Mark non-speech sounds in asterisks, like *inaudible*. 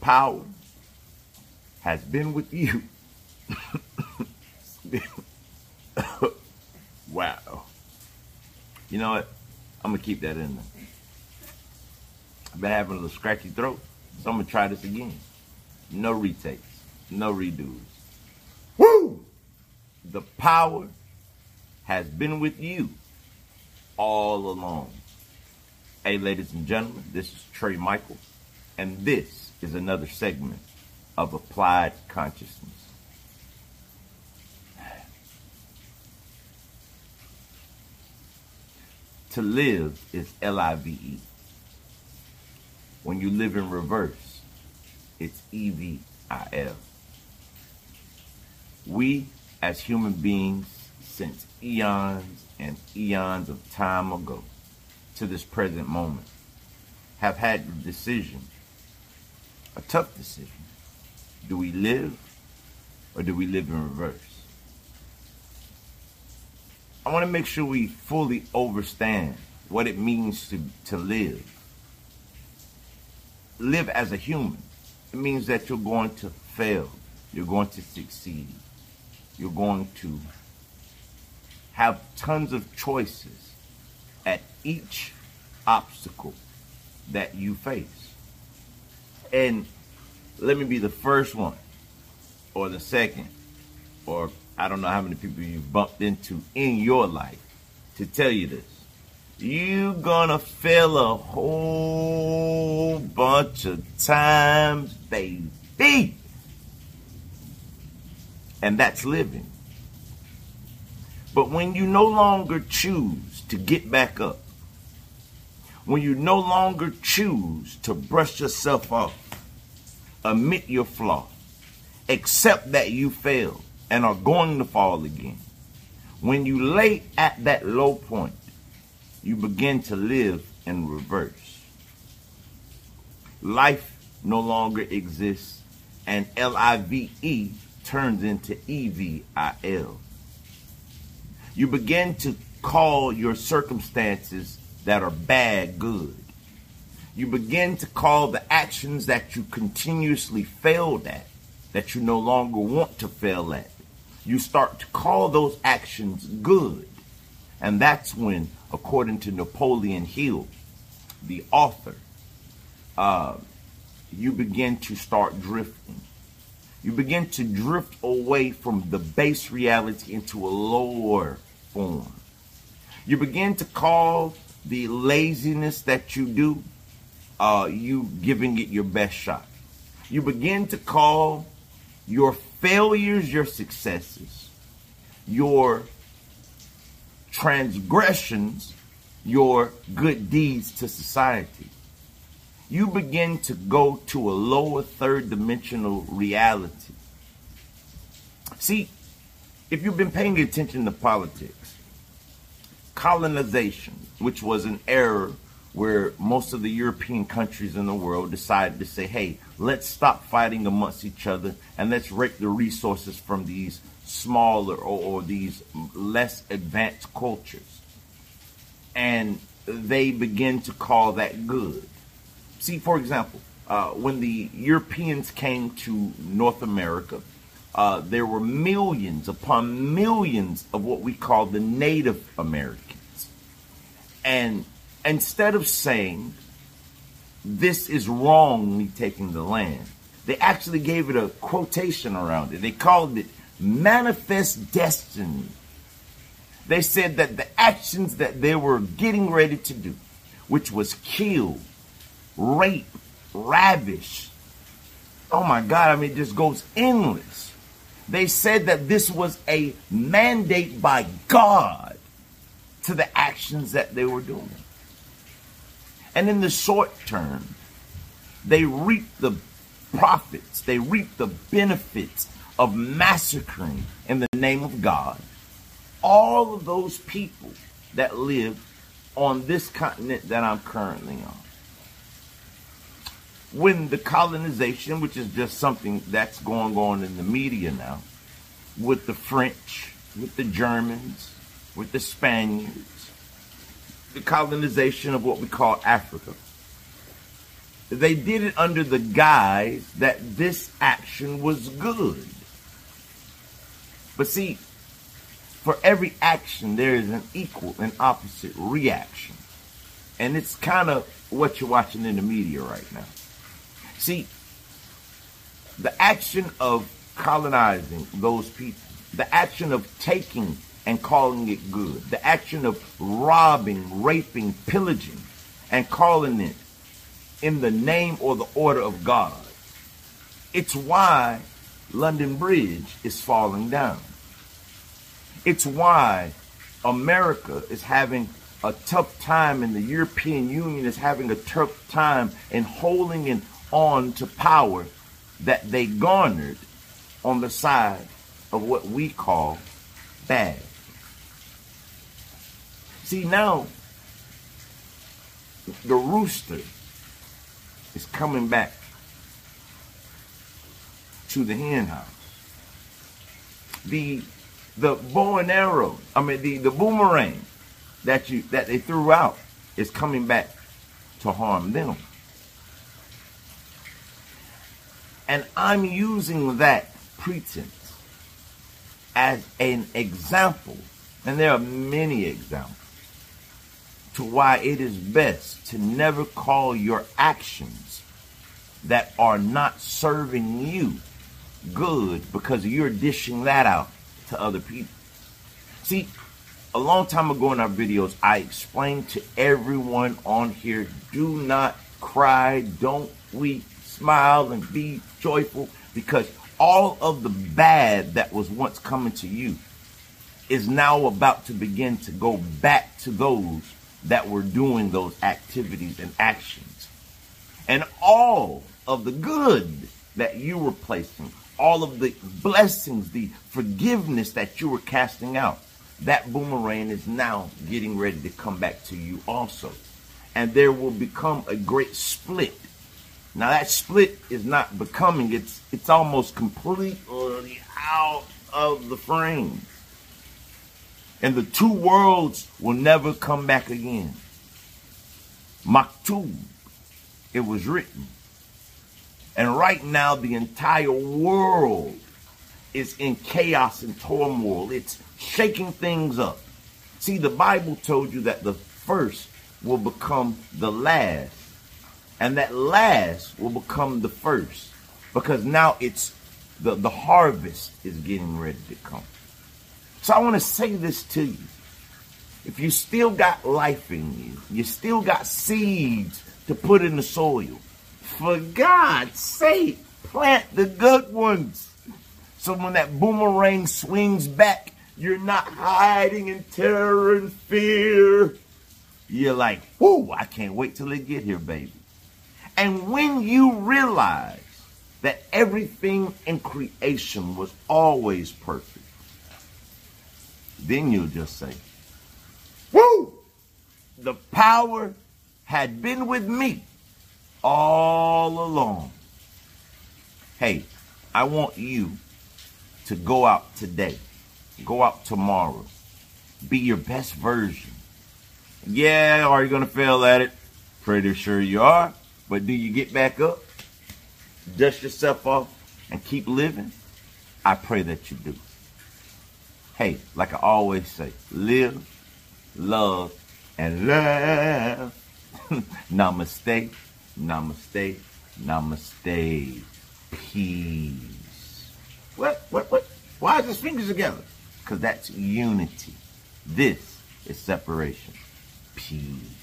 power has been with you. *laughs* wow. You know what? I'm gonna keep that in there. I've been having a little scratchy throat, so I'm gonna try this again. No retakes, no redos. Woo! The power has been with you all along. Hey, ladies and gentlemen, this is Trai Michael, and this is another segment of Applied Consciousness. To live is L I V E. When you live in reverse, it's E V I L. We, as human beings, since eons and eons of time ago to this present moment, have had the decision, a tough decision. Do we live or do we live in reverse? I want to make sure we fully understand what it means to, to live. Live as a human. It means that you're going to fail. You're going to succeed. You're going to have tons of choices at each obstacle that you face. And let me be the first one or the second or I don't know how many people you've bumped into in your life to tell you this. You gonna fail a whole bunch of times, baby. And that's living. But when you no longer choose to get back up, when you no longer choose to brush yourself off, admit your flaw, accept that you failed, and are going to fall again. When you lay at that low point, you begin to live in reverse. Life no longer exists, and L I V E turns into E V I L. You begin to call your circumstances that are bad good. You begin to call the actions that you continuously failed at, that you no longer want to fail at, you start to call those actions good. And that's when, according to Napoleon Hill, the author, uh, you begin to start drifting. You begin to drift away from the base reality into a lower form. You begin to call the laziness that you do, uh, you giving it your best shot. You begin to call your failures, your successes, your transgressions, your good deeds to society. You begin to go to a lower third dimensional reality. See, if you've been paying attention to politics, colonization, which was an error where most of the European countries in the world decided to say, hey, let's stop fighting amongst each other and let's rape the resources from these smaller or, or these less advanced cultures. And they begin to call that good. See, for example, uh, when the Europeans came to North America, uh, there were millions upon millions of what we call the Native Americans. And instead of saying, this is wrong, me taking the land, they actually gave it a quotation around it. They called it manifest destiny. They said that the actions that they were getting ready to do, which was kill, rape, ravish, oh my God, I mean, it just goes endless. They said that this was a mandate by God to the actions that they were doing. And in the short term, they reap the profits, they reap the benefits of massacring in the name of God all of those people that live on this continent that I'm currently on. When the colonization, which is just something that's going on in the media now, with the French, with the Germans, with the Spaniards, the colonization of what we call Africa. they did it under the guise that this action was good. But see, for every action, there is an equal and opposite reaction. And it's kind of what you're watching in the media right now. See, the action of colonizing those people, the action of taking and calling it good, the action of robbing, raping, pillaging, and calling it in the name or the order of God. It's why London Bridge is falling down. It's why America is having a tough time and the European Union is having a tough time in holding in on to power that they garnered on the side of what we call bad. See, now the rooster is coming back to the hen house. The the bow and arrow, I mean the, the boomerang that you that they threw out is coming back to harm them. And I'm using that pretense as an example, and there are many examples, to why it is best to never call your actions that are not serving you good because you're dishing that out to other people. See, a long time ago in our videos, I explained to everyone on here do not cry, don't weep, smile, and be joyful because all of the bad that was once coming to you is now about to begin to go back to those that were doing those activities and actions. And all of the good that you were placing, all of the blessings, the forgiveness that you were casting out, that boomerang is now getting ready to come back to you also. And there will become a great split. Now that split is not becoming, it's it's almost completely out of the frame. And the two worlds will never come back again. Maktub, it was written. And right now the entire world is in chaos and turmoil. It's shaking things up. See, the Bible told you that the first will become the last, and that last will become the first, because now it's the, the harvest is getting ready to come. So I want to say this to you. If you still got life in you, you still got seeds to put in the soil, for God's sake, plant the good ones. So when that boomerang swings back, you're not hiding in terror and fear. You're like, whoo, I can't wait till it get here, baby. And when you realize that everything in creation was always perfect, then you'll just say, whoo, the power had been with me all along. Hey, I want you to go out today. Go out tomorrow. Be your best version. Yeah, are you going to fail at it? Pretty sure you are. But do you get back up? Dust yourself off and keep living? I pray that you do. Hey, like I always say, live, love, and laugh. namaste, namaste, namaste. Peace. What? What? What? Why is his fingers together? Because that's unity. This is separation. Peace.